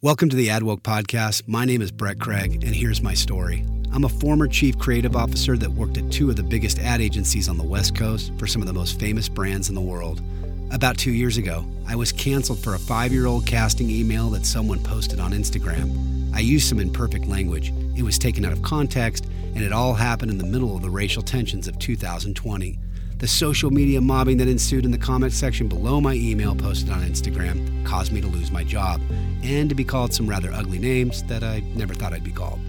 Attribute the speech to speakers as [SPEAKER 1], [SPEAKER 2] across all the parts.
[SPEAKER 1] Welcome to the AdWoke podcast. My name is Brett Craig, and here's my story. I'm a former chief creative officer that worked at two of the biggest ad agencies on the West Coast for some of the most famous brands in the world. About two years ago, I was canceled for a five year old casting email that someone posted on Instagram. I used some imperfect language, it was taken out of context, and it all happened in the middle of the racial tensions of 2020. The social media mobbing that ensued in the comment section below my email posted on Instagram caused me to lose my job and to be called some rather ugly names that I never thought I'd be called.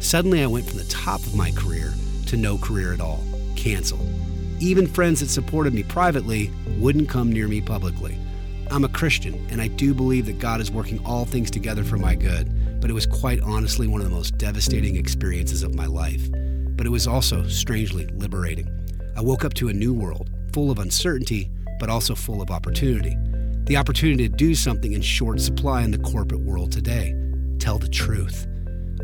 [SPEAKER 1] Suddenly, I went from the top of my career to no career at all, canceled. Even friends that supported me privately wouldn't come near me publicly. I'm a Christian, and I do believe that God is working all things together for my good, but it was quite honestly one of the most devastating experiences of my life. But it was also strangely liberating. I woke up to a new world, full of uncertainty, but also full of opportunity. The opportunity to do something in short supply in the corporate world today tell the truth.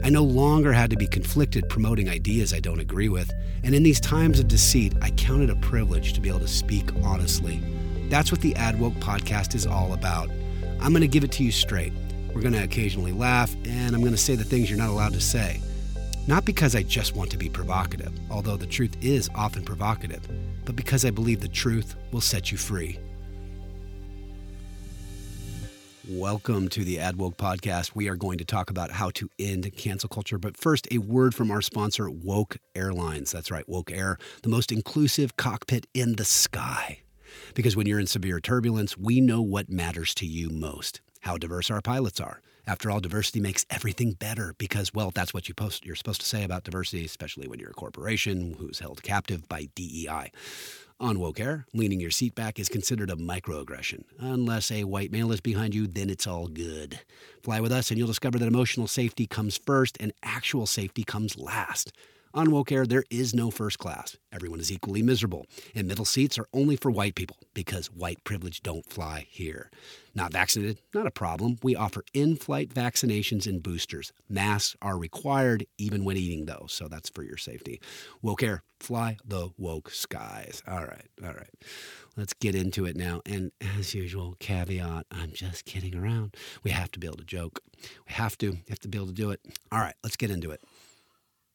[SPEAKER 1] I no longer had to be conflicted promoting ideas I don't agree with, and in these times of deceit, I counted a privilege to be able to speak honestly. That's what the AdWoke podcast is all about. I'm going to give it to you straight. We're going to occasionally laugh, and I'm going to say the things you're not allowed to say. Not because I just want to be provocative, although the truth is often provocative, but because I believe the truth will set you free. Welcome to the AdWoke podcast. We are going to talk about how to end cancel culture. But first, a word from our sponsor, Woke Airlines. That's right, Woke Air, the most inclusive cockpit in the sky. Because when you're in severe turbulence, we know what matters to you most how diverse our pilots are after all, diversity makes everything better because, well, that's what you post, you're supposed to say about diversity, especially when you're a corporation who's held captive by DEI. On woke air, leaning your seat back is considered a microaggression. Unless a white male is behind you, then it's all good. Fly with us and you'll discover that emotional safety comes first and actual safety comes last. On woke air, there is no first class. Everyone is equally miserable. And middle seats are only for white people because white privilege don't fly here. Not vaccinated? Not a problem. We offer in flight vaccinations and boosters. Masks are required even when eating, though, so that's for your safety. Woke air, fly the woke skies. All right, all right. Let's get into it now. And as usual, caveat I'm just kidding around. We have to be able to joke. We have to, have to be able to do it. All right, let's get into it.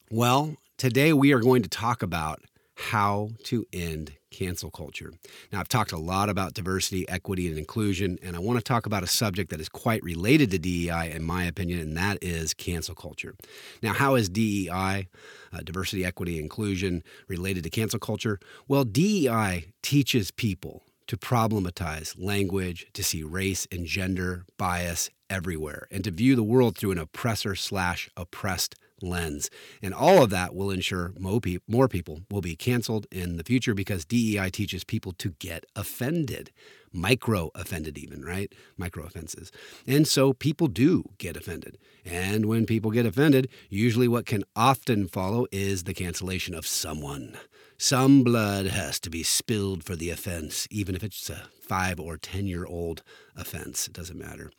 [SPEAKER 1] Well, today we are going to talk about how to end cancel culture. Now, I've talked a lot about diversity, equity, and inclusion, and I want to talk about a subject that is quite related to DEI, in my opinion, and that is cancel culture. Now, how is DEI, uh, diversity, equity, inclusion, related to cancel culture? Well, DEI teaches people to problematize language, to see race and gender bias everywhere, and to view the world through an oppressor slash oppressed lens. And all of that will ensure more people will be canceled in the future because DEI teaches people to get offended, micro offended, even, right? Micro offenses. And so people do get offended. And when people get offended, usually what can often follow is the cancellation of someone. Some blood has to be spilled for the offense, even if it's a five or 10 year old offense. It doesn't matter.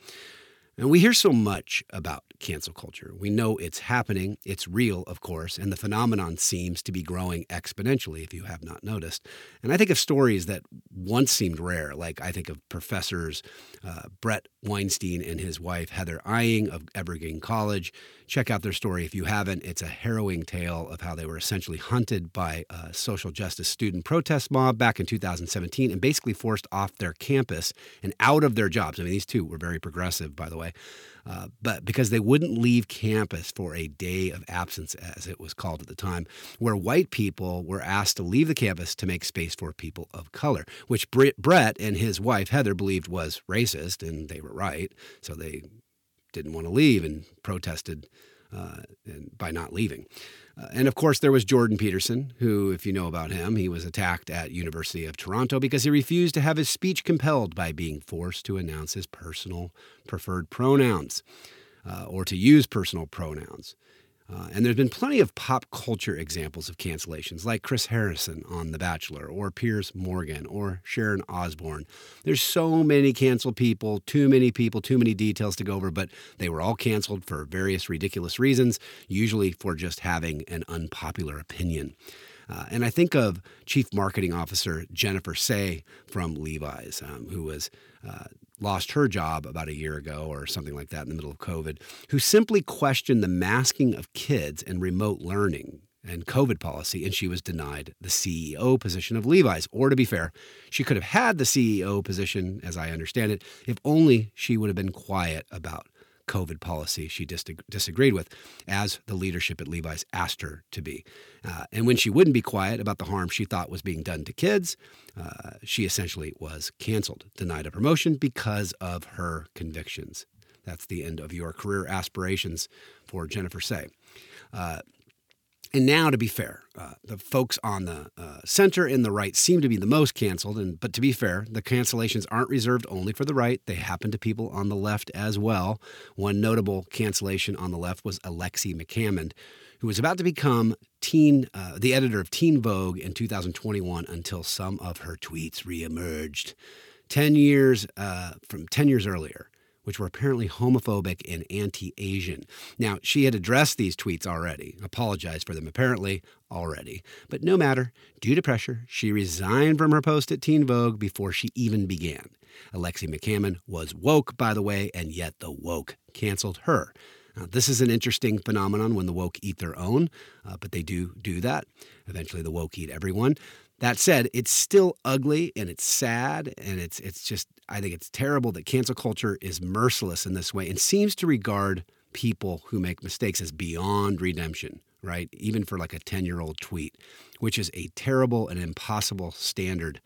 [SPEAKER 1] And we hear so much about cancel culture. We know it's happening, it's real, of course, and the phenomenon seems to be growing exponentially, if you have not noticed. And I think of stories that once seemed rare, like I think of professors uh, Bret Weinstein and his wife Heather Heying of Evergreen College. Check out their story if you haven't. It's a harrowing tale of how they were essentially hunted by a social justice student protest mob back in 2017 and basically forced off their campus and out of their jobs. I mean, these two were very progressive, by the way. Uh, but because they wouldn't leave campus for a day of absence, as it was called at the time, where white people were asked to leave the campus to make space for people of color, which Brett and his wife Heather believed was racist, and they were right. So they didn't want to leave and protested uh, by not leaving. Uh, and of course, there was Jordan Peterson, who, if you know about him, he was attacked at University of Toronto because he refused to have his speech compelled by being forced to announce his personal preferred pronouns uh, or to use personal pronouns. Uh, and there's been plenty of pop culture examples of cancellations, like Chris Harrison on The Bachelor, or Piers Morgan, or Sharon Osbourne. There's so many canceled people, too many people, too many details to go over, but they were all canceled for various ridiculous reasons, usually for just having an unpopular opinion. Uh, and I think of Chief Marketing Officer Jennifer Sey from Levi's, um, who was uh, lost her job about a year ago or something like that in the middle of COVID, who simply questioned the masking of kids and remote learning and COVID policy, and she was denied the CEO position of Levi's. Or to be fair, she could have had the CEO position, as I understand it, if only she would have been quiet about COVID policy she dis- disagreed with, as the leadership at Levi's asked her to be. Uh, and when she wouldn't be quiet about the harm she thought was being done to kids, uh, she essentially was canceled, denied a promotion because of her convictions. That's the end of your career aspirations for Jennifer Sey. Uh, and now, to be fair, uh, the folks on the uh, center and the right seem to be the most canceled. And but to be fair, the cancellations aren't reserved only for the right; they happen to people on the left as well. One notable cancellation on the left was Alexi McCammond, who was about to become teen, uh, the editor of Teen Vogue in 2021 until some of her tweets reemerged. Ten years uh, from ten years earlier which were apparently homophobic and anti Asian. Now, she had addressed these tweets already, apologized for them apparently already. But no matter, due to pressure, she resigned from her post at Teen Vogue before she even began. Alexi McCammond was woke, by the way, and yet the woke canceled her. Now, this is an interesting phenomenon when the woke eat their own, uh, but they do do that. Eventually, the woke eat everyone. That said, it's still ugly and it's sad and it's it's just I think it's terrible that cancel culture is merciless in this way and seems to regard people who make mistakes as beyond redemption, right? Even for like a 10-year-old tweet, which is a terrible and impossible standard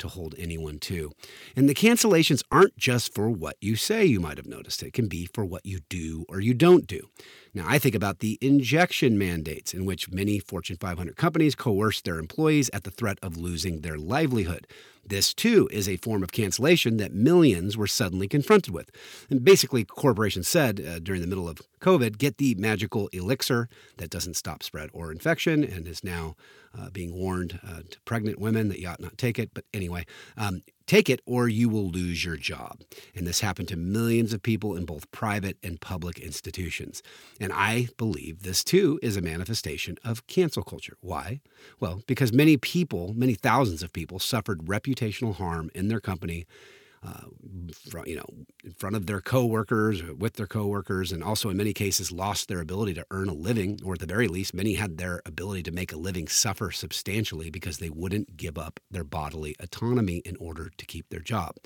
[SPEAKER 1] to hold anyone to. And the cancellations aren't just for what you say, you might have noticed. It can be for what you do or you don't do. Now, I think about the injection mandates in which many Fortune 500 companies coerce their employees at the threat of losing their livelihood. This, too, is a form of cancellation that millions were suddenly confronted with. And basically, corporations said uh, during the middle of COVID get the magical elixir that doesn't stop spread or infection and is now uh, being warned uh, to pregnant women that you ought not take it. But anyway, um, Take it or you will lose your job. And this happened to millions of people in both private and public institutions. And I believe this too is a manifestation of cancel culture. Why? Well, because many people, many thousands of people, suffered reputational harm in their company uh, you know, in front of their coworkers, with their coworkers, and also in many cases lost their ability to earn a living, or at the very least, many had their ability to make a living suffer substantially because they wouldn't give up their bodily autonomy in order to keep their job.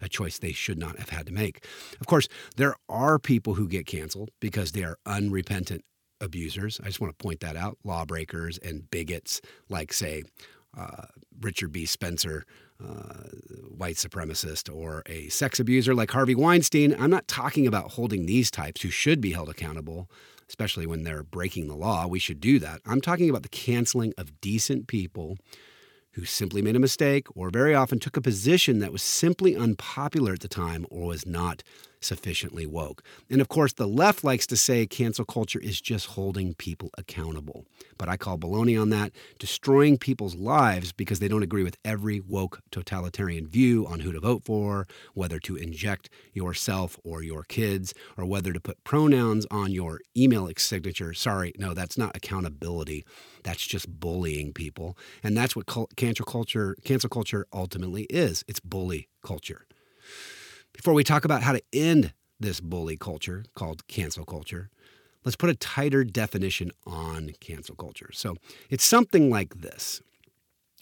[SPEAKER 1] A choice they should not have had to make. Of course, there are people who get canceled because they are unrepentant abusers. I just want to point that out lawbreakers and bigots, like, say, uh, Richard B. Spencer, white supremacist, or a sex abuser like Harvey Weinstein. I'm not talking about holding these types who should be held accountable, especially when they're breaking the law. We should do that. I'm talking about the canceling of decent people who simply made a mistake or very often took a position that was simply unpopular at the time or was not sufficiently woke. And of course, the left likes to say cancel culture is just holding people accountable. But I call baloney on that, destroying people's lives because they don't agree with every woke totalitarian view on who to vote for, whether to inject yourself or your kids, or whether to put pronouns on your email signature. Sorry, no, that's not accountability. That's just bullying people. And that's what cancel culture cancel culture ultimately is. It's bully culture. Before we talk about how to end this bully culture called cancel culture, let's put a tighter definition on cancel culture. So it's something like this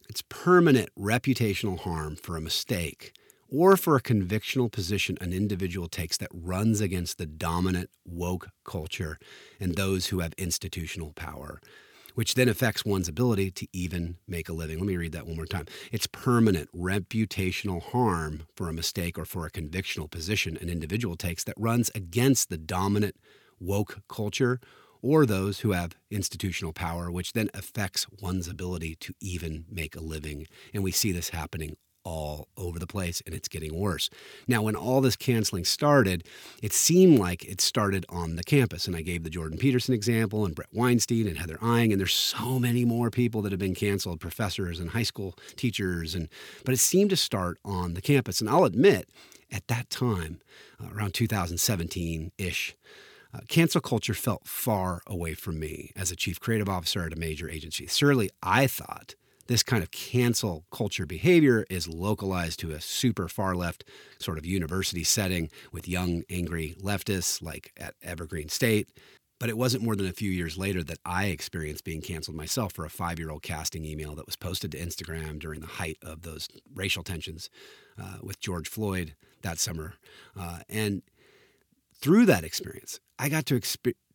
[SPEAKER 1] it's permanent reputational harm for a mistake or for a convictional position an individual takes that runs against the dominant woke culture and those who have institutional power which then affects one's ability to even make a living. Let me read that one more time. It's permanent reputational harm for a mistake or for a convictional position an individual takes that runs against the dominant woke culture or those who have institutional power, which then affects one's ability to even make a living. And we see this happening all over the place and it's getting worse. Now, when all this canceling started, it seemed like it started on the campus. And I gave the Jordan Peterson example and Brett Weinstein and Heather Heying, and there's so many more people that have been canceled, professors and high school teachers. And but it seemed to start on the campus. And I'll admit, at that time, uh, around 2017 ish, uh, cancel culture felt far away from me as a chief creative officer at a major agency. Surely I thought This kind of cancel culture behavior is localized to a super far left sort of university setting with young, angry leftists like at Evergreen State. But it wasn't more than a few years later that I experienced being canceled myself for a five year old casting email that was posted to Instagram during the height of those racial tensions uh, with George Floyd that summer. Uh, and through that experience, I got to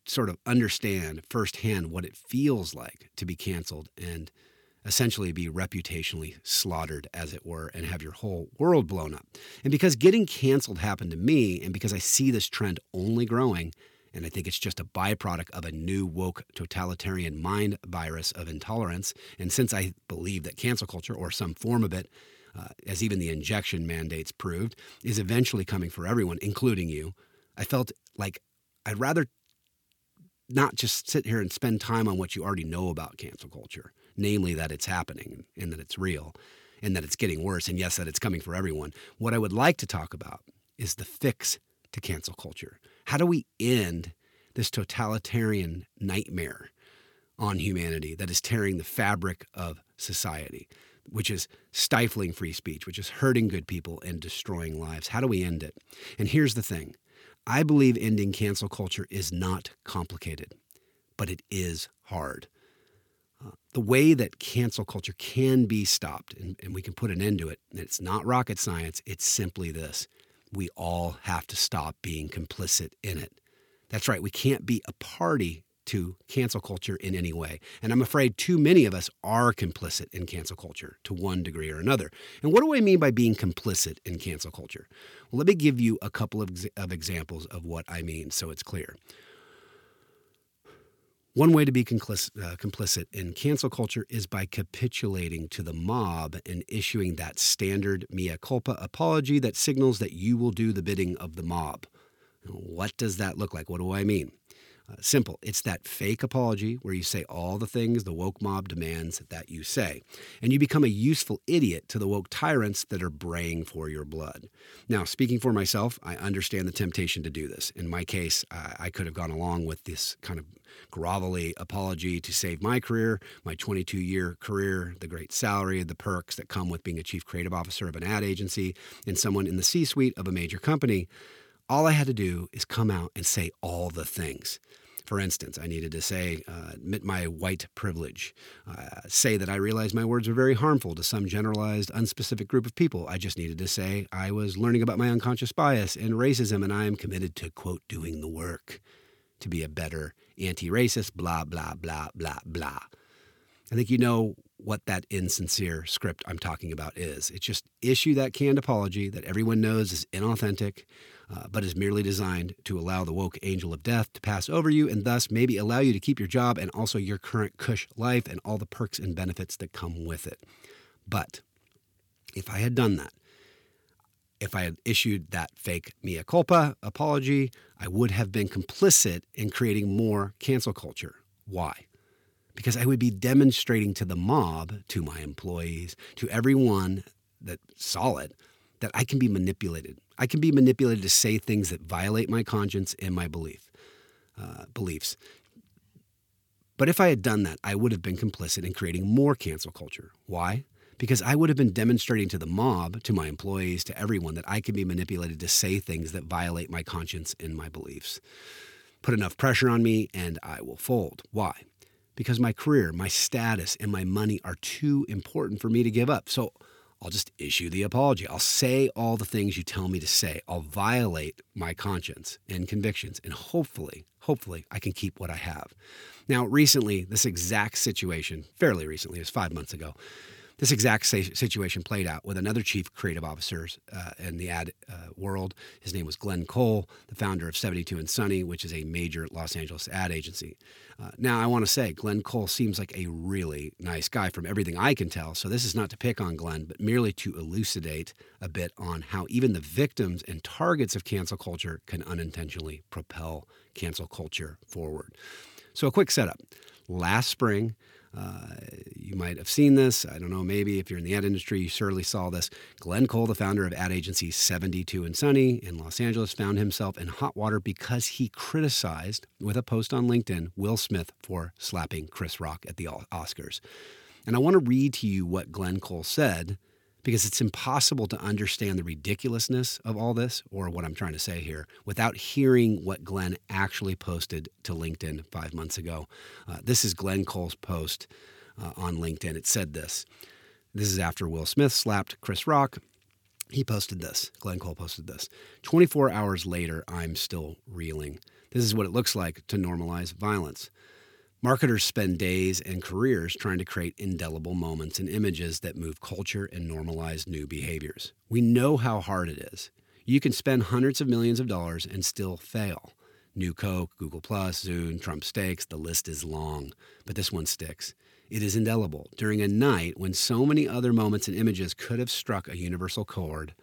[SPEAKER 1] sort of understand firsthand what it feels like to be canceled and essentially be reputationally slaughtered, as it were, and have your whole world blown up. And because getting canceled happened to me, and because I see this trend only growing, and I think it's just a byproduct of a new woke totalitarian mind virus of intolerance. And since I believe that cancel culture, or some form of it, uh, as even the injection mandates proved, is eventually coming for everyone, including you, I felt like I'd rather not just sit here and spend time on what you already know about cancel culture, namely that it's happening and that it's real and that it's getting worse, and yes, that it's coming for everyone. What I would like to talk about is the fix to cancel culture. How do we end this totalitarian nightmare on humanity that is tearing the fabric of society, which is stifling free speech, which is hurting good people and destroying lives? How do we end it? And here's the thing I believe ending cancel culture is not complicated, but it is hard. The way that cancel culture can be stopped, and, and we can put an end to it, and it's not rocket science, it's simply this we all have to stop being complicit in it. That's right, we can't be a party to cancel culture in any way. And I'm afraid too many of us are complicit in cancel culture to one degree or another. And what do I mean by being complicit in cancel culture? Well, let me give you a couple of, of examples of what I mean so it's clear. One way to be complicit, uh, complicit in cancel culture is by capitulating to the mob and issuing that standard mea culpa apology that signals that you will do the bidding of the mob. What does that look like? What do I mean? Uh, simple. It's that fake apology where you say all the things the woke mob demands that you say. And you become a useful idiot to the woke tyrants that are braying for your blood. Now, speaking for myself, I understand the temptation to do this. In my case, I could have gone along with this kind of grovelly apology to save my career, my 22 year career, the great salary, the perks that come with being a chief creative officer of an ad agency, and someone in the C suite of a major company. All I had to do is come out and say all the things. For instance, I needed to say, uh, admit my white privilege, uh, say that I realized my words were very harmful to some generalized, unspecific group of people. I just needed to say I was learning about my unconscious bias and racism, and I am committed to, quote, doing the work to be a better anti racist, blah, blah, blah, blah, blah. I think you know what that insincere script I'm talking about is. It's just issue that canned apology that everyone knows is inauthentic, uh, but is merely designed to allow the woke angel of death to pass over you and thus maybe allow you to keep your job and also your current cush life and all the perks and benefits that come with it. But if I had done that, if I had issued that fake mea culpa apology, I would have been complicit in creating more cancel culture. Why? Because I would be demonstrating to the mob, to my employees, to everyone that saw it, that I can be manipulated. I can be manipulated to say things that violate my conscience and my belief uh, beliefs. But if I had done that, I would have been complicit in creating more cancel culture. Why? Because I would have been demonstrating to the mob, to my employees, to everyone that I can be manipulated to say things that violate my conscience and my beliefs. Put enough pressure on me and I will fold. Why? Because my career, my status, and my money are too important for me to give up. So I'll just issue the apology. I'll say all the things you tell me to say. I'll violate my conscience and convictions, and hopefully, hopefully, I can keep what I have. Now, recently, this exact situation, fairly recently, it was five months ago, this exact situation played out with another chief creative officer uh, in the ad uh, world. His name was Glenn Cole, the founder of 72 and Sunny, which is a major Los Angeles ad agency. Uh, now, I want to say Glenn Cole seems like a really nice guy from everything I can tell. So, this is not to pick on Glenn, but merely to elucidate a bit on how even the victims and targets of cancel culture can unintentionally propel cancel culture forward. So, a quick setup. Last spring, you might have seen this. I don't know, maybe if you're in the ad industry, you surely saw this. Glenn Cole, the founder of ad agency 72 and Sunny in Los Angeles, found himself in hot water because he criticized, with a post on LinkedIn, Will Smith for slapping Chris Rock at the Oscars. And I want to read to you what Glenn Cole said because it's impossible to understand the ridiculousness of all this or what I'm trying to say here without hearing what Glenn actually posted to LinkedIn five months ago. Uh, this is Glenn Cole's post uh, on LinkedIn. It said this. This is after Will Smith slapped Chris Rock. He posted this. Glenn Cole posted this. 24 hours later, I'm still reeling. This is what it looks like to normalize violence. Marketers spend days and careers trying to create indelible moments and images that move culture and normalize new behaviors. We know how hard it is. You can spend hundreds of millions of dollars and still fail. New Coke, Google Plus, Zune, Trump Steaks, the list is long, but this one sticks. It is indelible. During a night when so many other moments and images could have struck a universal chord,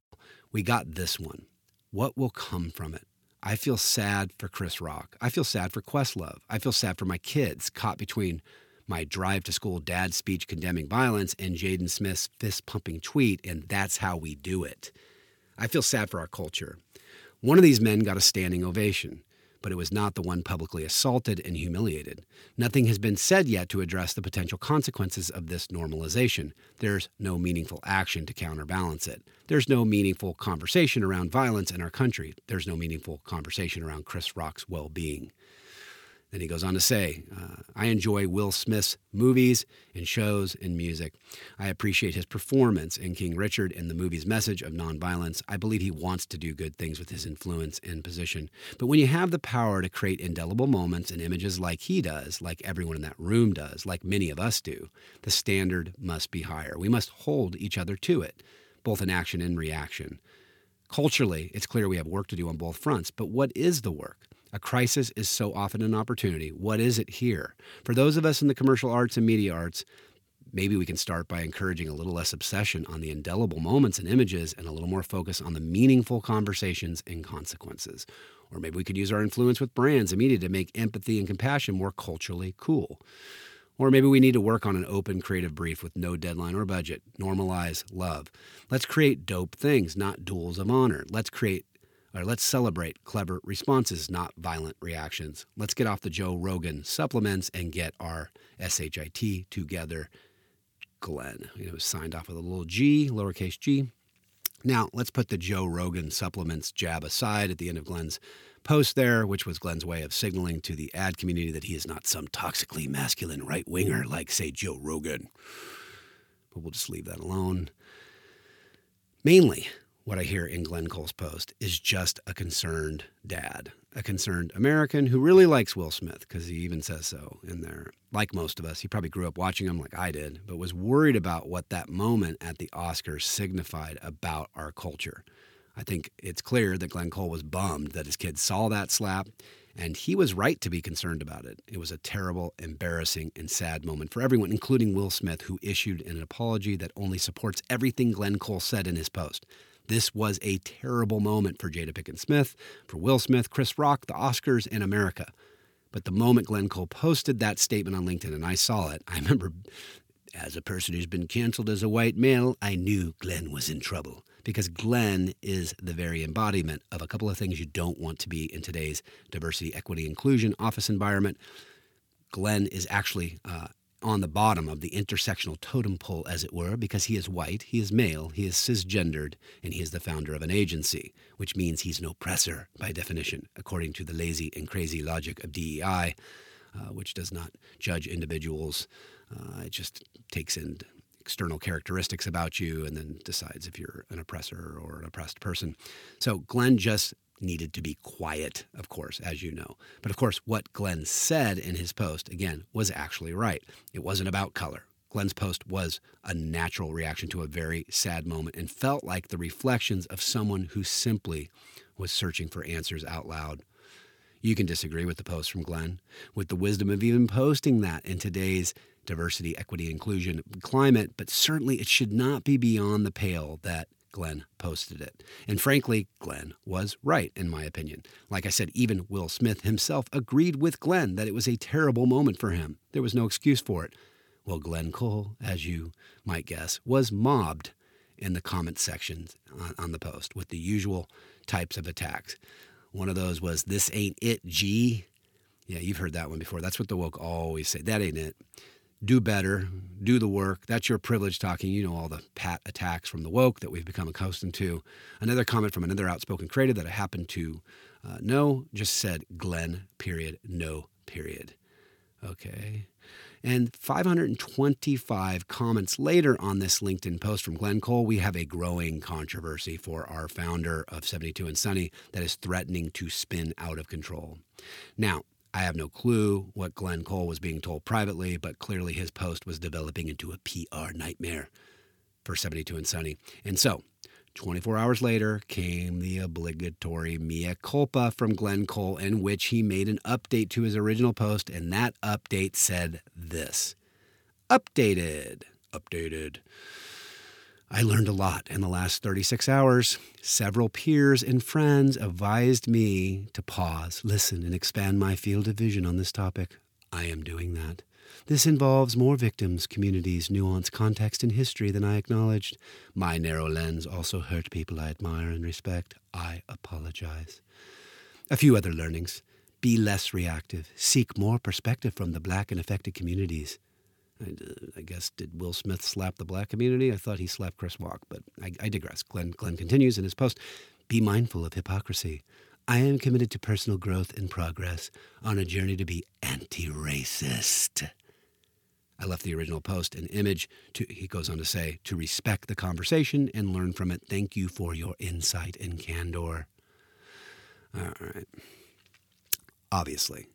[SPEAKER 1] we got this one. What will come from it? I feel sad for Chris Rock. I feel sad for Questlove. I feel sad for my kids caught between my drive to school dad speech condemning violence and Jaden Smith's fist pumping tweet, and that's how we do it. I feel sad for our culture. One of these men got a standing ovation but it was not the one publicly assaulted and humiliated. Nothing has been said yet to address the potential consequences of this normalization. There's no meaningful action to counterbalance it. There's no meaningful conversation around violence in our country. There's no meaningful conversation around Chris Rock's well being. Then he goes on to say, uh, I enjoy Will Smith's movies and shows and music. I appreciate his performance in King Richard and the movie's message of nonviolence. I believe he wants to do good things with his influence and position. But when you have the power to create indelible moments and images like he does, like everyone in that room does, like many of us do, the standard must be higher. We must hold each other to it, both in action and reaction. Culturally, it's clear we have work to do on both fronts, but what is the work? A crisis is so often an opportunity. What is it here? For those of us in the commercial arts and media arts, maybe we can start by encouraging a little less obsession on the indelible moments and images and a little more focus on the meaningful conversations and consequences. Or maybe we could use our influence with brands and media to make empathy and compassion more culturally cool. Or maybe we need to work on an open creative brief with no deadline or budget. Normalize love. Let's create dope things, not duels of honor. Let's create or let's celebrate clever responses, not violent reactions. Let's get off the Joe Rogan supplements and get our SHIT together. Glenn. It was signed off with a little g, lowercase g. Now, let's put the Joe Rogan supplements jab aside at the end of Glenn's post there, which was Glenn's way of signaling to the ad community that he is not some toxically masculine right winger like, say, Joe Rogan. But we'll just leave that alone. Mainly, what I hear in Glenn Cole's post is just a concerned dad, a concerned American who really likes Will Smith because he even says so in there. Like most of us, he probably grew up watching him like I did, but was worried about what that moment at the Oscars signified about our culture. I think it's clear that Glenn Cole was bummed that his kids saw that slap, and he was right to be concerned about it. It was a terrible, embarrassing, and sad moment for everyone, including Will Smith, who issued an apology that only supports everything Glenn Cole said in his post. This was a terrible moment for Jada Pinkett Smith, for Will Smith, Chris Rock, the Oscars, and America. But the moment Glenn Cole posted that statement on LinkedIn and I saw it, I remember as a person who's been canceled as a white male, I knew Glenn was in trouble because Glenn is the very embodiment of a couple of things you don't want to be in today's diversity, equity, inclusion office environment. Glenn is actually uh, on the bottom of the intersectional totem pole, as it were, because he is white, he is male, he is cisgendered, and he is the founder of an agency, which means he's an oppressor by definition, according to the lazy and crazy logic of DEI, uh, which does not judge individuals. Uh, it just takes in external characteristics about you and then decides if you're an oppressor or an oppressed person. So Glenn just needed to be quiet, of course, as you know. But of course, what Glenn said in his post, again, was actually right. It wasn't about color. Glenn's post was a natural reaction to a very sad moment and felt like the reflections of someone who simply was searching for answers out loud. You can disagree with the post from Glenn, with the wisdom of even posting that in today's diversity, equity, inclusion climate, but certainly it should not be beyond the pale that Glenn posted it. And frankly, Glenn was right, in my opinion. Like I said, even Will Smith himself agreed with Glenn that it was a terrible moment for him. There was no excuse for it. Well, Glenn Cole, as you might guess, was mobbed in the comment section on, on the post with the usual types of attacks. One of those was, This ain't it, G. Yeah, you've heard that one before. That's what the woke always say. That ain't it. Do better, do the work. That's your privilege talking. You know all the pat attacks from the woke that we've become accustomed to. Another comment from another outspoken creator that I happen to uh, know just said Glenn, period, no, period. Okay. And 525 comments later on this LinkedIn post from Glenn Cole, we have a growing controversy for our founder of 72 and Sunny that is threatening to spin out of control. Now, I have no clue what Glenn Cole was being told privately, but clearly his post was developing into a PR nightmare for 72 and Sunny. And so, 24 hours later came the obligatory mea culpa from Glenn Cole, in which he made an update to his original post, and that update said this Updated. Updated. I learned a lot in the last 36 hours. Several peers and friends advised me to pause, listen, and expand my field of vision on this topic. I am doing that. This involves more victims, communities, nuance, context, and history than I acknowledged. My narrow lens also hurt people I admire and respect. I apologize. A few other learnings. Be less reactive. Seek more perspective from the black and affected communities. I, guess did Will Smith slap the black community? I thought he slapped Chris Walk, but I, I digress. Glenn, Glenn continues in his post Be mindful of hypocrisy. I am committed to personal growth and progress on a journey to be anti racist. I left the original post an image to, he goes on to say, to respect the conversation and learn from it. Thank you for your insight and candor. All right. Obviously,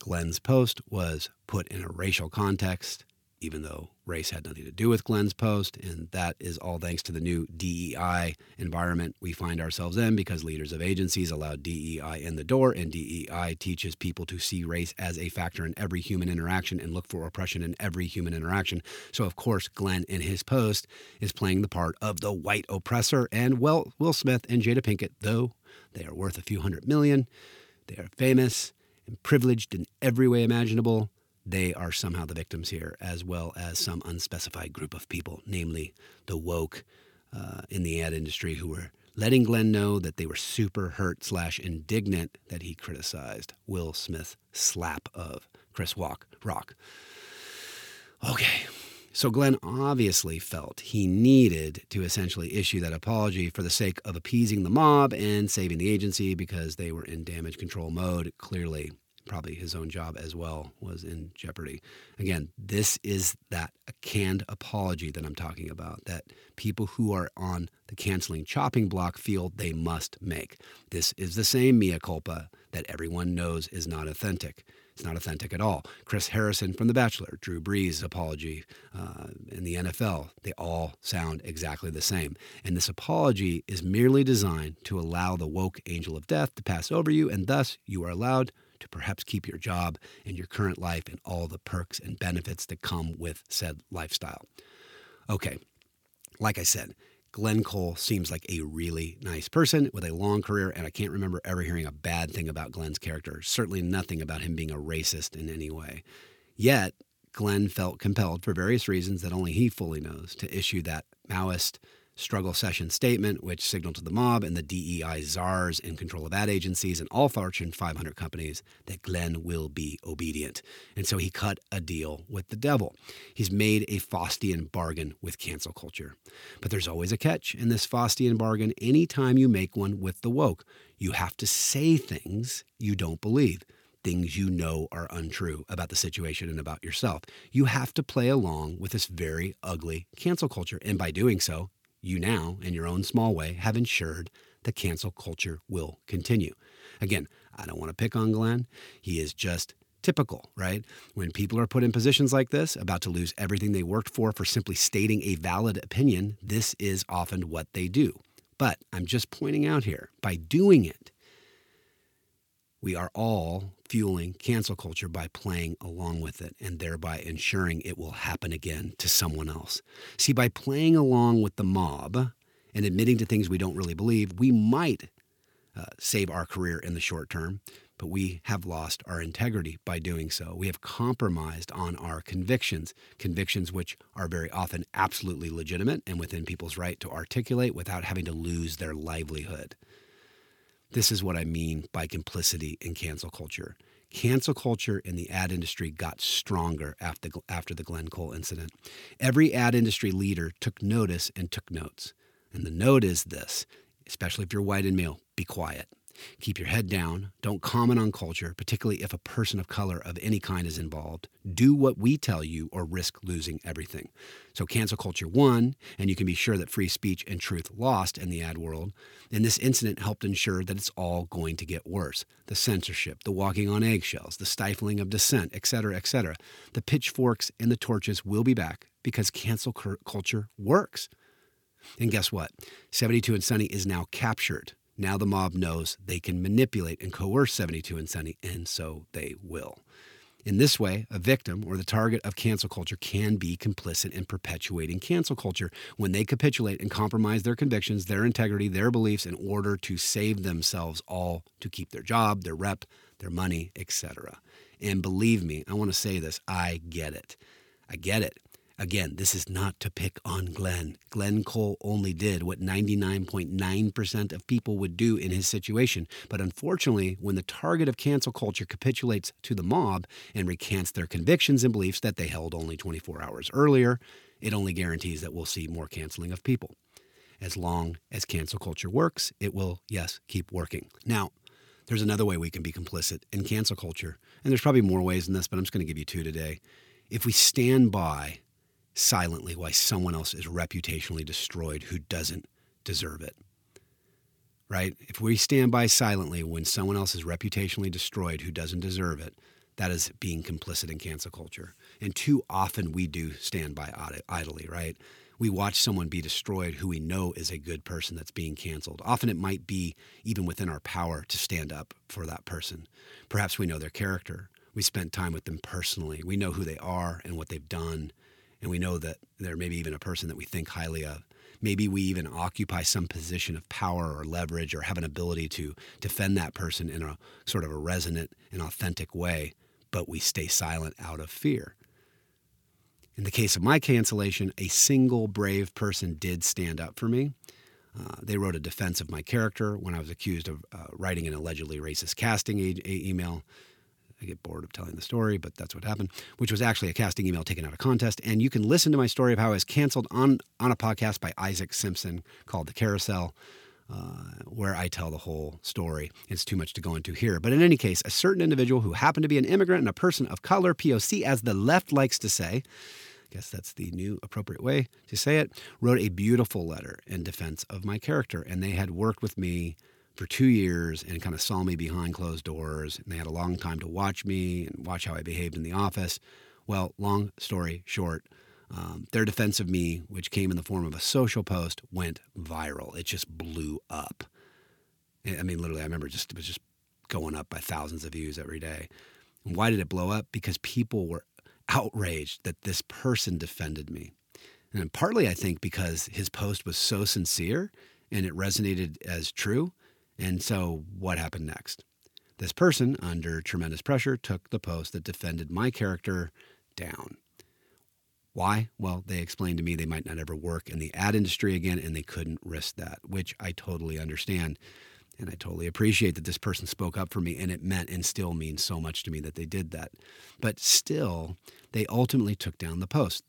[SPEAKER 1] Glenn's post was put in a racial context even though race had nothing to do with Glenn's post. And that is all thanks to the new DEI environment we find ourselves in because leaders of agencies allow DEI in the door, and DEI teaches people to see race as a factor in every human interaction and look for oppression in every human interaction. So, of course, Glenn in his post is playing the part of the white oppressor. And, well, Will Smith and Jada Pinkett, though they are worth a few hundred million, they are famous and privileged in every way imaginable they are somehow the victims here, as well as some unspecified group of people, namely the woke uh, in the ad industry who were letting Glenn know that they were super hurt slash indignant that he criticized Will Smith's slap of Chris Walk Rock. Okay, so Glenn obviously felt he needed to essentially issue that apology for the sake of appeasing the mob and saving the agency because they were in damage control mode. Clearly, probably his own job as well was in jeopardy. Again, this is that canned apology that I'm talking about that people who are on the canceling chopping block feel they must make. This is the same mea culpa that everyone knows is not authentic. It's not authentic at all. Chris Harrison from The Bachelor, Drew Brees' apology uh, in the NFL, they all sound exactly the same. And this apology is merely designed to allow the woke angel of death to pass over you, and thus you are allowed to perhaps keep your job and your current life and all the perks and benefits that come with said lifestyle. Okay, like I said, Glenn Cole seems like a really nice person with a long career, and I can't remember ever hearing a bad thing about Glenn's character. Certainly nothing about him being a racist in any way. Yet, Glenn felt compelled, for various reasons that only he fully knows, to issue that Maoist struggle session statement, which signaled to the mob and the DEI czars in control of ad agencies and all Fortune 500 companies that Glenn will be obedient. And so he cut a deal with the devil. He's made a Faustian bargain with cancel culture. But there's always a catch in this Faustian bargain anytime you make one with the woke. You have to say things you don't believe things you know are untrue about the situation and about yourself. You have to play along with this very ugly cancel culture. And by doing so, you now, in your own small way, have ensured the cancel culture will continue. Again, I don't want to pick on Glenn. He is just typical, right? When people are put in positions like this, about to lose everything they worked for for simply stating a valid opinion, this is often what they do. But I'm just pointing out here, by doing it, we are all fueling cancel culture by playing along with it and thereby ensuring it will happen again to someone else. See, by playing along with the mob and admitting to things we don't really believe, we might uh, save our career in the short term, but we have lost our integrity by doing so. We have compromised on our convictions, convictions which are very often absolutely legitimate and within people's right to articulate without having to lose their livelihood. This is what I mean by complicity in cancel culture. Cancel culture in the ad industry got stronger after, after the Glenn Cole incident. Every ad industry leader took notice and took notes. And the note is this, especially if you're white and male, be quiet. Keep your head down. Don't comment on culture, particularly if a person of color of any kind is involved. Do what we tell you or risk losing everything. So, cancel culture won, and you can be sure that free speech and truth lost in the ad world. And this incident helped ensure that it's all going to get worse. The censorship, the walking on eggshells, the stifling of dissent, etc., etc. The pitchforks and the torches will be back because cancel culture works. And guess what? 72 and Sunny is now captured now the mob knows they can manipulate and coerce 72 and Sunny, and so they will. In this way, a victim or the target of cancel culture can be complicit in perpetuating cancel culture when they capitulate and compromise their convictions, their integrity, their beliefs in order to save themselves all to keep their job, their rep, their money, etc. And believe me, I want to say this, I get it. I get it. Again, this is not to pick on Glenn. Glenn Cole only did what 99.9% of people would do in his situation. But unfortunately, when the target of cancel culture capitulates to the mob and recants their convictions and beliefs that they held only 24 hours earlier, it only guarantees that we'll see more canceling of people. As long as cancel culture works, it will, yes, keep working. Now, there's another way we can be complicit in cancel culture, and there's probably more ways than this, but I'm just going to give you two today. If we stand by silently why someone else is reputationally destroyed who doesn't deserve it. Right? If we stand by silently when someone else is reputationally destroyed who doesn't deserve it, that is being complicit in cancel culture. And too often we do stand by idly, right? We watch someone be destroyed who we know is a good person that's being canceled. Often it might be even within our power to stand up for that person. Perhaps we know their character. We spent time with them personally. We know who they are and what they've done and we know that they're maybe even a person that we think highly of. Maybe we even occupy some position of power or leverage or have an ability to defend that person in a sort of a resonant and authentic way, but we stay silent out of fear. In the case of my cancellation, a single brave person did stand up for me. Uh, they wrote a defense of my character when I was accused of uh, writing an allegedly racist casting e- email. I get bored of telling the story, but that's what happened, which was actually a casting email taken out of contest. And you can listen to my story of how I was canceled on, on a podcast by Isaac Simpson called The Carousel. Uh, where I tell the whole story. It's too much to go into here. But in any case, a certain individual who happened to be an immigrant and a person of color, POC, as the left likes to say, I guess that's the new appropriate way to say it, wrote a beautiful letter in defense of my character. And they had worked with me for two years and kind of saw me behind closed doors. And they had a long time to watch me and watch how I behaved in the office. Well, long story short, um, their defense of me, which came in the form of a social post, went viral. It just blew up. I mean, literally, I remember just it was just going up by thousands of views every day. And why did it blow up? Because people were outraged that this person defended me. And partly, I think, because his post was so sincere and it resonated as true and so, what happened next? This person, under tremendous pressure, took the post that defended my character down. Why? Well, they explained to me they might not ever work in the ad industry again and they couldn't risk that, which I totally understand. And I totally appreciate that this person spoke up for me and it meant and still means so much to me that they did that. But still, they ultimately took down the post.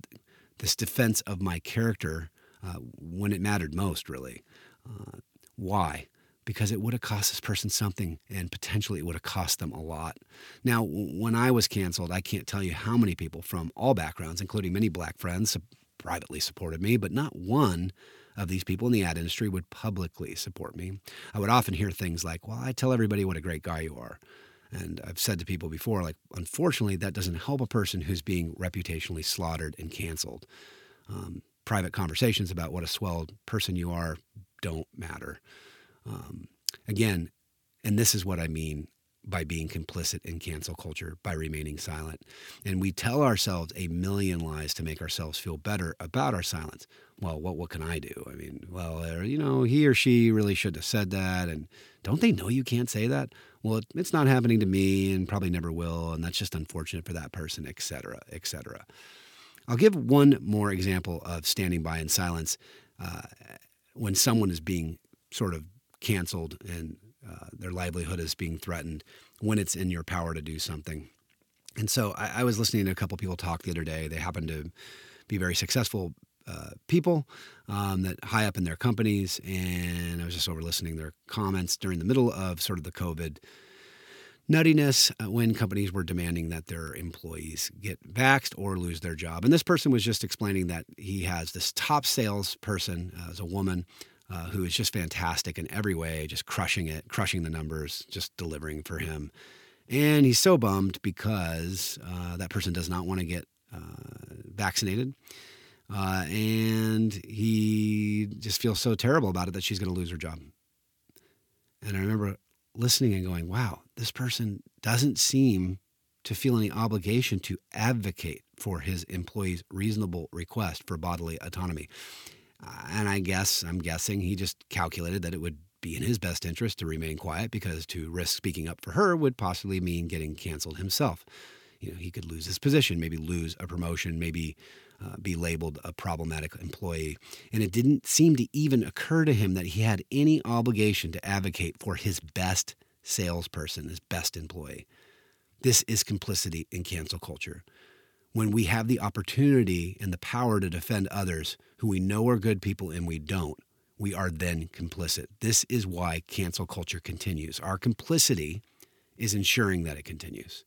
[SPEAKER 1] This defense of my character uh, when it mattered most, really. Uh, why? Because it would have cost this person something and potentially it would have cost them a lot. Now, when I was canceled, I can't tell you how many people from all backgrounds, including many black friends, privately supported me, but not one of these people in the ad industry would publicly support me. I would often hear things like, Well, I tell everybody what a great guy you are. And I've said to people before, like, unfortunately, that doesn't help a person who's being reputationally slaughtered and canceled. Um, private conversations about what a swell person you are don't matter. Um, again, and this is what I mean by being complicit in cancel culture, by remaining silent. And we tell ourselves a million lies to make ourselves feel better about our silence. Well, what, what can I do? I mean, well, uh, you know, he or she really should have said that. And don't they know you can't say that? Well, it, it's not happening to me and probably never will. And that's just unfortunate for that person, et cetera, et cetera. I'll give one more example of standing by in silence uh, when someone is being sort of canceled and uh, their livelihood is being threatened when it's in your power to do something. And so I, I was listening to a couple people talk the other day. They happen to be very successful uh, people um, that high up in their companies, and I was just over listening their comments during the middle of sort of the COVID nuttiness uh, when companies were demanding that their employees get vaxxed or lose their job. And this person was just explaining that he has this top salesperson uh, as a woman uh, who is just fantastic in every way, just crushing it, crushing the numbers, just delivering for him. And he's so bummed because uh, that person does not want to get uh, vaccinated. Uh, and he just feels so terrible about it that she's going to lose her job. And I remember listening and going, wow, this person doesn't seem to feel any obligation to advocate for his employees' reasonable request for bodily autonomy. And I guess, I'm guessing he just calculated that it would be in his best interest to remain quiet because to risk speaking up for her would possibly mean getting canceled himself. You know, he could lose his position, maybe lose a promotion, maybe uh, be labeled a problematic employee. And it didn't seem to even occur to him that he had any obligation to advocate for his best salesperson, his best employee. This is complicity in cancel culture when we have the opportunity and the power to defend others who we know are good people and we don't, we are then complicit. This is why cancel culture continues. Our complicity is ensuring that it continues.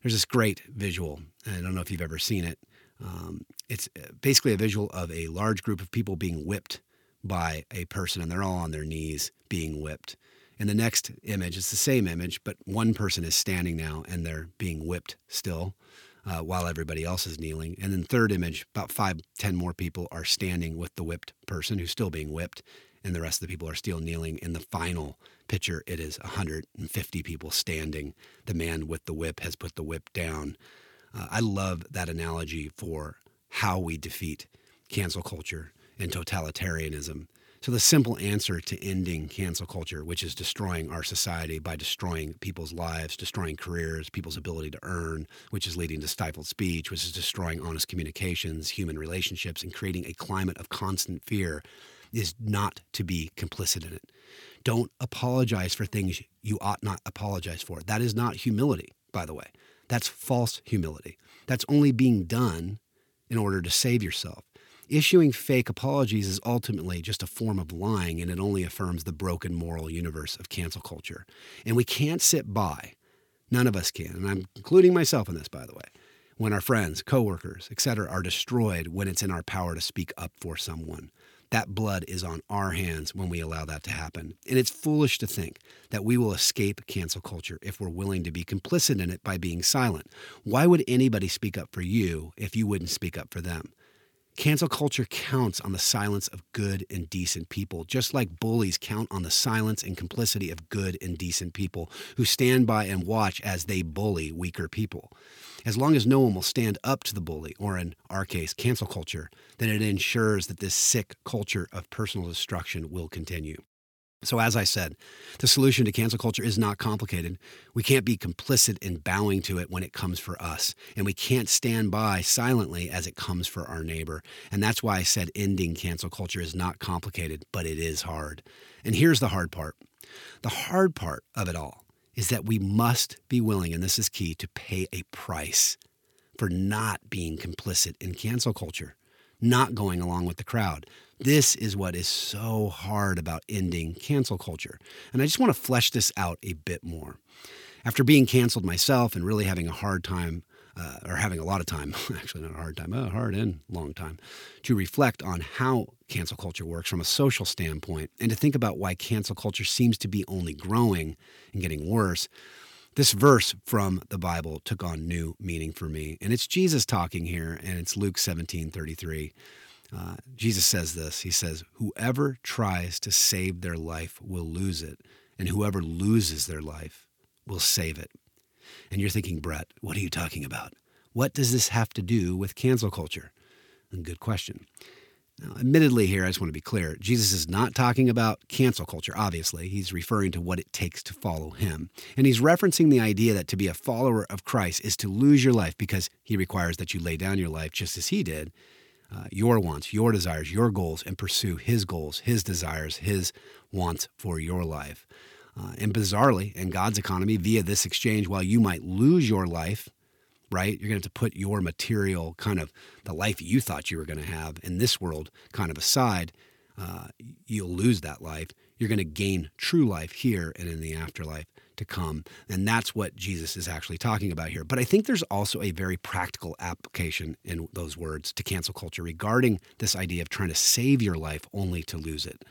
[SPEAKER 1] There's this great visual. I don't know if you've ever seen it. Um, it's uh, basically a visual of a large group of people being whipped by a person, and they're all on their knees being whipped. And the next image, it's the same image, but one person is standing now and they're being whipped still uh, while everybody else is kneeling. And then third image, about five, ten more people are standing with the whipped person who's still being whipped, and the rest of the people are still kneeling. In the final picture, it is 150 people standing. The man with the whip has put the whip down. Uh, I love that analogy for how we defeat cancel culture and totalitarianism so, the simple answer to ending cancel culture, which is destroying our society by destroying people's lives, destroying careers, people's ability to earn, which is leading to stifled speech, which is destroying honest communications, human relationships, and creating a climate of constant fear, is not to be complicit in it. Don't apologize for things you ought not apologize for. That is not humility, by the way. That's false humility. That's only being done in order to save yourself. Issuing fake apologies is ultimately just a form of lying, and it only affirms the broken moral universe of cancel culture. And we can't sit by, none of us can, and I'm including myself in this, by the way, when our friends, coworkers, etc., are destroyed when it's in our power to speak up for someone. That blood is on our hands when we allow that to happen. And it's foolish to think that we will escape cancel culture if we're willing to be complicit in it by being silent. Why would anybody speak up for you if you wouldn't speak up for them? Cancel culture counts on the silence of good and decent people, just like bullies count on the silence and complicity of good and decent people who stand by and watch as they bully weaker people. As long as no one will stand up to the bully, or in our case, cancel culture, then it ensures that this sick culture of personal destruction will continue. So, as I said, the solution to cancel culture is not complicated. We can't be complicit in bowing to it when it comes for us, and we can't stand by silently as it comes for our neighbor. And that's why I said ending cancel culture is not complicated, but it is hard. And here's the hard part the hard part of it all is that we must be willing, and this is key, to pay a price for not being complicit in cancel culture, not going along with the crowd. This is what is so hard about ending cancel culture. And I just want to flesh this out a bit more. After being canceled myself and really having a hard time, uh, or having a lot of time, actually not a hard time, a hard and long time, to reflect on how cancel culture works from a social standpoint and to think about why cancel culture seems to be only growing and getting worse. This verse from the Bible took on new meaning for me. And it's Jesus talking here, and it's Luke 17 33. Uh, Jesus says this He says, Whoever tries to save their life will lose it, and whoever loses their life will save it. And you're thinking, Brett, what are you talking about? What does this have to do with cancel culture? And good question. Now, admittedly, here, I just want to be clear Jesus is not talking about cancel culture, obviously. He's referring to what it takes to follow him. And he's referencing the idea that to be a follower of Christ is to lose your life because he requires that you lay down your life just as he did uh, your wants, your desires, your goals, and pursue His goals, His desires, His wants for your life. Uh, and bizarrely, in God's economy, via this exchange, while you might lose your life, right, you're going to have to put your material kind of the life you thought you were going to have in this world kind of aside. Uh, you'll lose that life. You're going to gain true life here and in the afterlife to come. And that's what Jesus is actually talking about here. But I think there's also a very practical application in those words to cancel culture regarding this idea of trying to save your life only to lose it.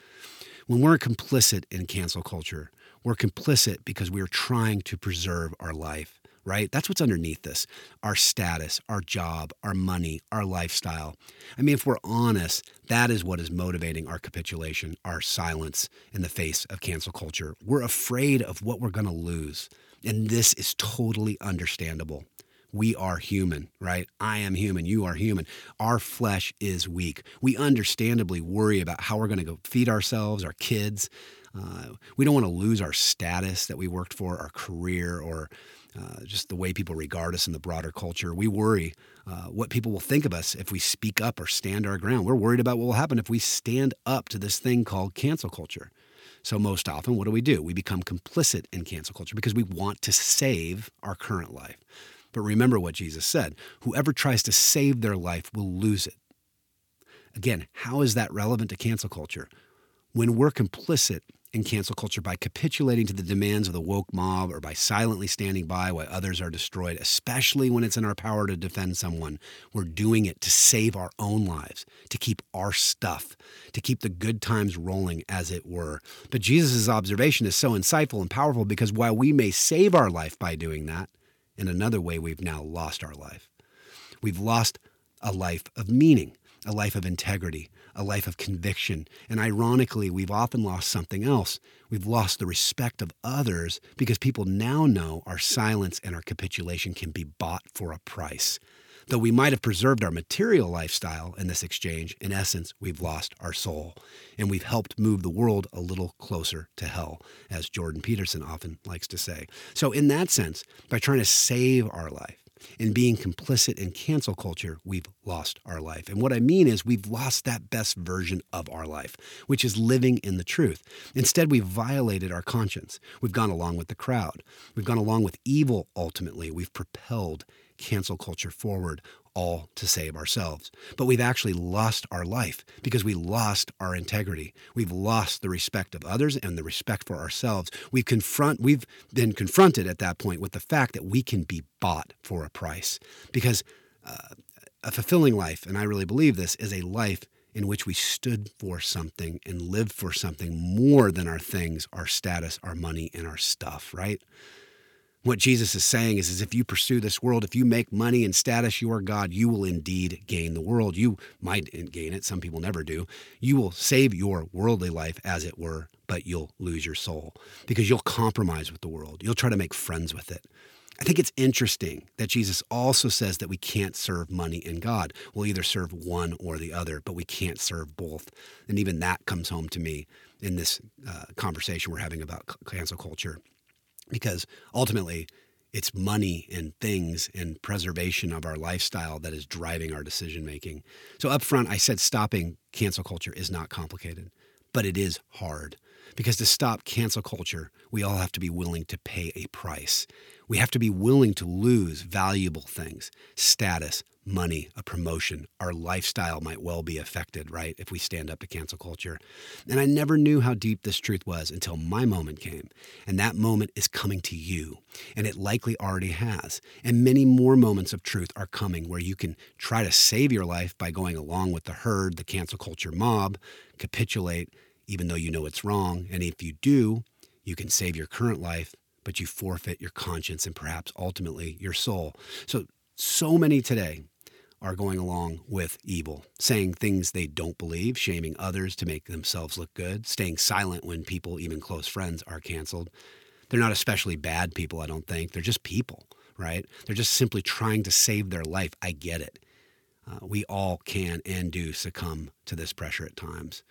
[SPEAKER 1] When we're complicit in cancel culture, we're complicit because we're trying to preserve our life right? That's what's underneath this our status, our job, our money, our lifestyle. I mean, if we're honest, that is what is motivating our capitulation, our silence in the face of cancel culture. We're afraid of what we're going to lose. And this is totally understandable. We are human, right? I am human. You are human. Our flesh is weak. We understandably worry about how we're going to go feed ourselves, our kids. Uh, we don't want to lose our status that we worked for, our career, or uh, just the way people regard us in the broader culture. We worry uh, what people will think of us if we speak up or stand our ground. We're worried about what will happen if we stand up to this thing called cancel culture. So, most often, what do we do? We become complicit in cancel culture because we want to save our current life. But remember what Jesus said whoever tries to save their life will lose it. Again, how is that relevant to cancel culture? When we're complicit in cancel culture by capitulating to the demands of the woke mob or by silently standing by while others are destroyed, especially when it's in our power to defend someone. We're doing it to save our own lives, to keep our stuff, to keep the good times rolling, as it were. But Jesus' observation is so insightful and powerful because while we may save our life by doing that, in another way, we've now lost our life. We've lost a life of meaning, a life of integrity, a life of conviction. And ironically, we've often lost something else. We've lost the respect of others because people now know our silence and our capitulation can be bought for a price. Though we might have preserved our material lifestyle in this exchange, in essence, we've lost our soul. And we've helped move the world a little closer to hell, as Jordan Peterson often likes to say. So, in that sense, by trying to save our life, in being complicit in cancel culture, we've lost our life. And what I mean is, we've lost that best version of our life, which is living in the truth. Instead, we've violated our conscience. We've gone along with the crowd. We've gone along with evil ultimately. We've propelled cancel culture forward all to save ourselves. But we've actually lost our life because we lost our integrity. We've lost the respect of others and the respect for ourselves. We've confront we've been confronted at that point with the fact that we can be bought for a price. Because uh, a fulfilling life, and I really believe this, is a life in which we stood for something and lived for something more than our things, our status, our money, and our stuff, right? What Jesus is saying is, is if you pursue this world, if you make money and status your God, you will indeed gain the world. You might gain it. Some people never do. You will save your worldly life, as it were, but you'll lose your soul because you'll compromise with the world. You'll try to make friends with it. I think it's interesting that Jesus also says that we can't serve money and God. We'll either serve one or the other, but we can't serve both. And even that comes home to me in this uh, conversation we're having about cancel culture because ultimately it's money and things and preservation of our lifestyle that is driving our decision making. So, up front, I said stopping cancel culture is not complicated, but it is hard. Because to stop cancel culture, we all have to be willing to pay a price. We have to be willing to lose valuable things, status, money, a promotion. Our lifestyle might well be affected, right, if we stand up to cancel culture. And I never knew how deep this truth was until my moment came. And that moment is coming to you. And it likely already has. And many more moments of truth are coming where you can try to save your life by going along with the herd, the cancel culture mob, capitulate, even though you know it's wrong. And if you do, you can save your current life but you forfeit your conscience and perhaps ultimately your soul. So, so many today are going along with evil, saying things they don't believe, shaming others to make themselves look good, staying silent when people, even close friends, are canceled. They're not especially bad people, I don't think. They're just people, right? They're just simply trying to save their life. I get it. Uh, we all can and do succumb to this pressure at times.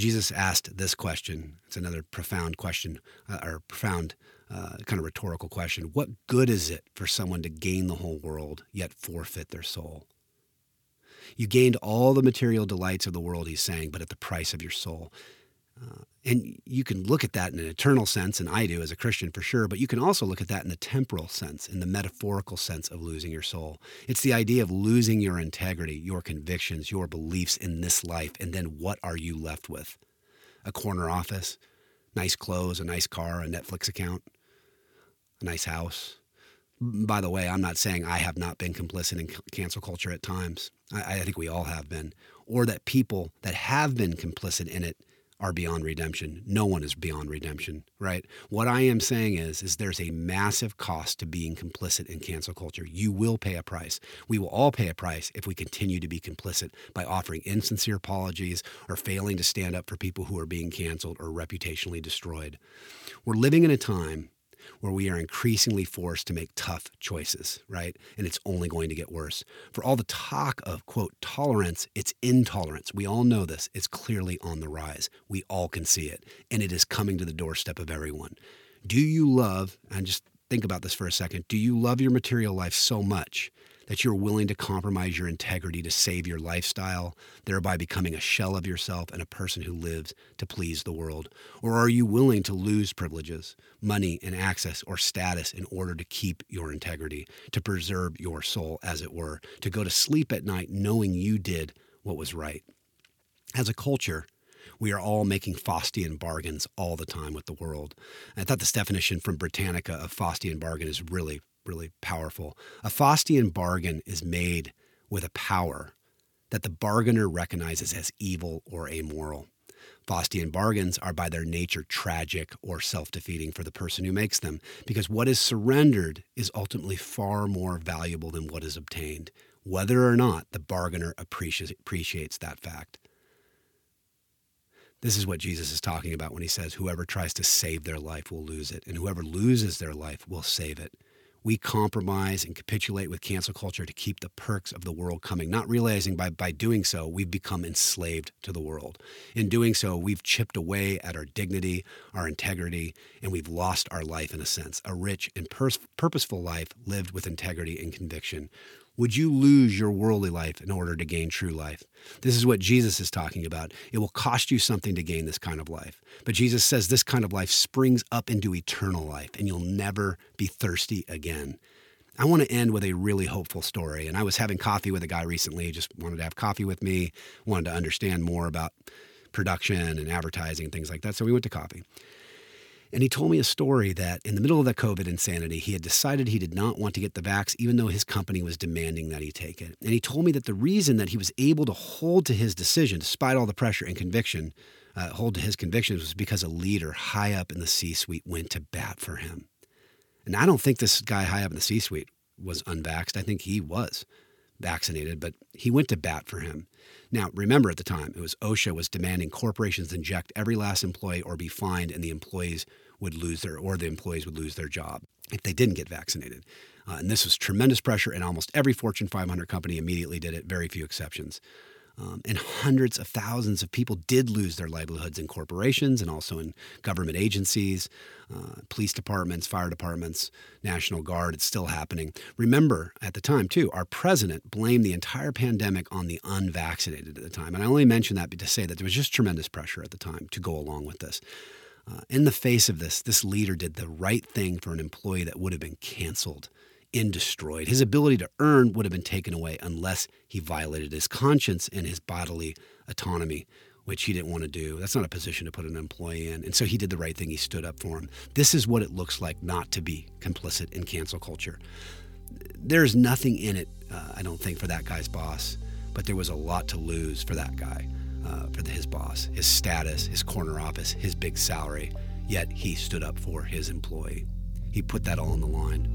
[SPEAKER 1] Jesus asked this question. It's another profound question, uh, or profound uh, kind of rhetorical question. What good is it for someone to gain the whole world yet forfeit their soul? You gained all the material delights of the world, he's saying, but at the price of your soul. Uh, And you can look at that in an eternal sense, and I do as a Christian for sure, but you can also look at that in the temporal sense, in the metaphorical sense of losing your soul. It's the idea of losing your integrity, your convictions, your beliefs in this life, and then what are you left with? A corner office, nice clothes, a nice car, a Netflix account, a nice house. By the way, I'm not saying I have not been complicit in cancel culture at times. I, I think we all have been, or that people that have been complicit in it are beyond redemption. No one is beyond redemption, right? What I am saying is is there's a massive cost to being complicit in cancel culture. You will pay a price. We will all pay a price if we continue to be complicit by offering insincere apologies or failing to stand up for people who are being canceled or reputationally destroyed. We're living in a time where we are increasingly forced to make tough choices, right? And it's only going to get worse. For all the talk of, quote, tolerance, it's intolerance. We all know this. It's clearly on the rise. We all can see it. And it is coming to the doorstep of everyone. Do you love, and just think about this for a second, do you love your material life so much that you're willing to compromise your integrity to save your lifestyle, thereby becoming a shell of yourself and a person who lives to please the world? Or are you willing to lose privileges, money, and access or status in order to keep your integrity, to preserve your soul, as it were, to go to sleep at night knowing you did what was right? As a culture, we are all making Faustian bargains all the time with the world. I thought this definition from Britannica of Faustian bargain is really really powerful. A Faustian bargain is made with a power that the bargainer recognizes as evil or amoral. Faustian bargains are by their nature tragic or self defeating for the person who makes them, because what is surrendered is ultimately far more valuable than what is obtained, whether or not the bargainer appreciates that fact. This is what Jesus is talking about when he says, Whoever tries to save their life will lose it, and whoever loses their life will save it we compromise and capitulate with cancel culture to keep the perks of the world coming, not realizing by, by doing so, we've become enslaved to the world. In doing so, we've chipped away at our dignity, our integrity, and we've lost our life in a sense, a rich and pers- purposeful life lived with integrity and conviction. Would you lose your worldly life in order to gain true life? This is what Jesus is talking about. It will cost you something to gain this kind of life. But Jesus says this kind of life springs up into eternal life, and you'll never be thirsty again. I want to end with a really hopeful story. And I was having coffee with a guy recently, just wanted to have coffee with me, wanted to understand more about production and advertising and things like that. So we went to coffee. And he told me a story that in the middle of the COVID insanity, he had decided he did not want to get the vax, even though his company was demanding that he take it. And he told me that the reason that he was able to hold to his decision, despite all the pressure and conviction, uh, hold to his convictions, was because a leader high up in the C suite went to bat for him. And I don't think this guy high up in the C suite was unvaxxed. I think he was vaccinated, but he went to bat for him. Now, remember at the time, it was OSHA was demanding corporations inject every last employee or be fined, and the employees would lose their or the employees would lose their job if they didn't get vaccinated. Uh, and this was tremendous pressure, and almost every Fortune 500 company immediately did it. Very few exceptions. Um, and hundreds of thousands of people did lose their livelihoods in corporations and also in government agencies, uh, police departments, fire departments, National Guard. It's still happening. Remember, at the time, too, our president blamed the entire pandemic on the unvaccinated at the time. And I only mention that to say that there was just tremendous pressure at the time to go along with this. Uh, in the face of this, this leader did the right thing for an employee that would have been canceled and destroyed. His ability to earn would have been taken away unless he violated his conscience and his bodily autonomy, which he didn't want to do. That's not a position to put an employee in. And so he did the right thing. He stood up for him. This is what it looks like not to be complicit in cancel culture. There's nothing in it, uh, I don't think, for that guy's boss, but there was a lot to lose for that guy, uh, for his boss, his status, his corner office, his big salary. Yet he stood up for his employee. He put that all on the line.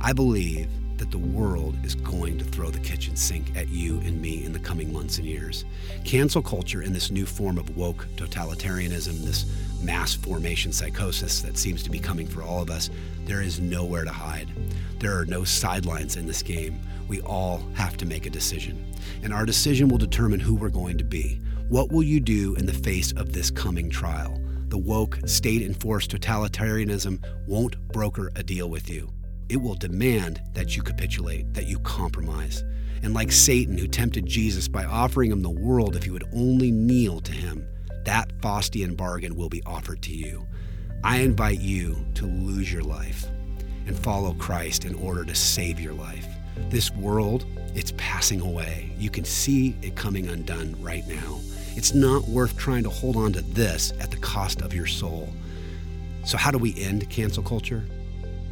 [SPEAKER 1] I believe that the world is going to throw the kitchen sink at you and me in the coming months and years. Cancel culture and this new form of woke totalitarianism, this mass formation psychosis that seems to be coming for all of us, there is nowhere to hide. There are no sidelines in this game. We all have to make a decision. And our decision will determine who we're going to be. What will you do in the face of this coming trial? The woke, state enforced totalitarianism won't broker a deal with you it will demand that you capitulate, that you compromise. And like Satan, who tempted Jesus by offering him the world if he would only kneel to him, that Faustian bargain will be offered to you. I invite you to lose your life and follow Christ in order to save your life. This world, it's passing away. You can see it coming undone right now. It's not worth trying to hold on to this at the cost of your soul. So, how do we end cancel culture?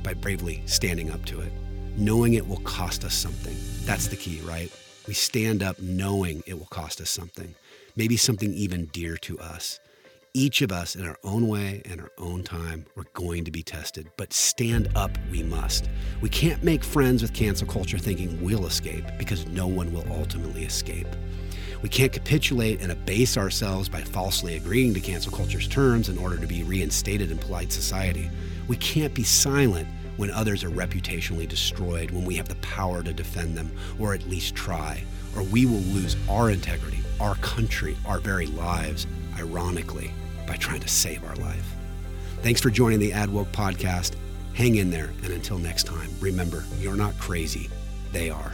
[SPEAKER 1] By bravely standing up to it, knowing it will cost us something. That's the key, right? We stand up knowing it will cost us something, maybe something even dear to us. Each of us, in our own way and our own time, we're going to be tested, but stand up we must. We can't make friends with cancel culture thinking we'll escape because no one will ultimately escape. We can't capitulate and abase ourselves by falsely agreeing to cancel culture's terms in order to be reinstated in polite society. We can't be silent when others are reputationally destroyed, when we have the power to defend them, or at least try, or we will lose our integrity, our country, our very lives, ironically, by trying to save our life. Thanks for joining the AdWoke podcast. Hang in there, and until next time, remember, you're not crazy, they are.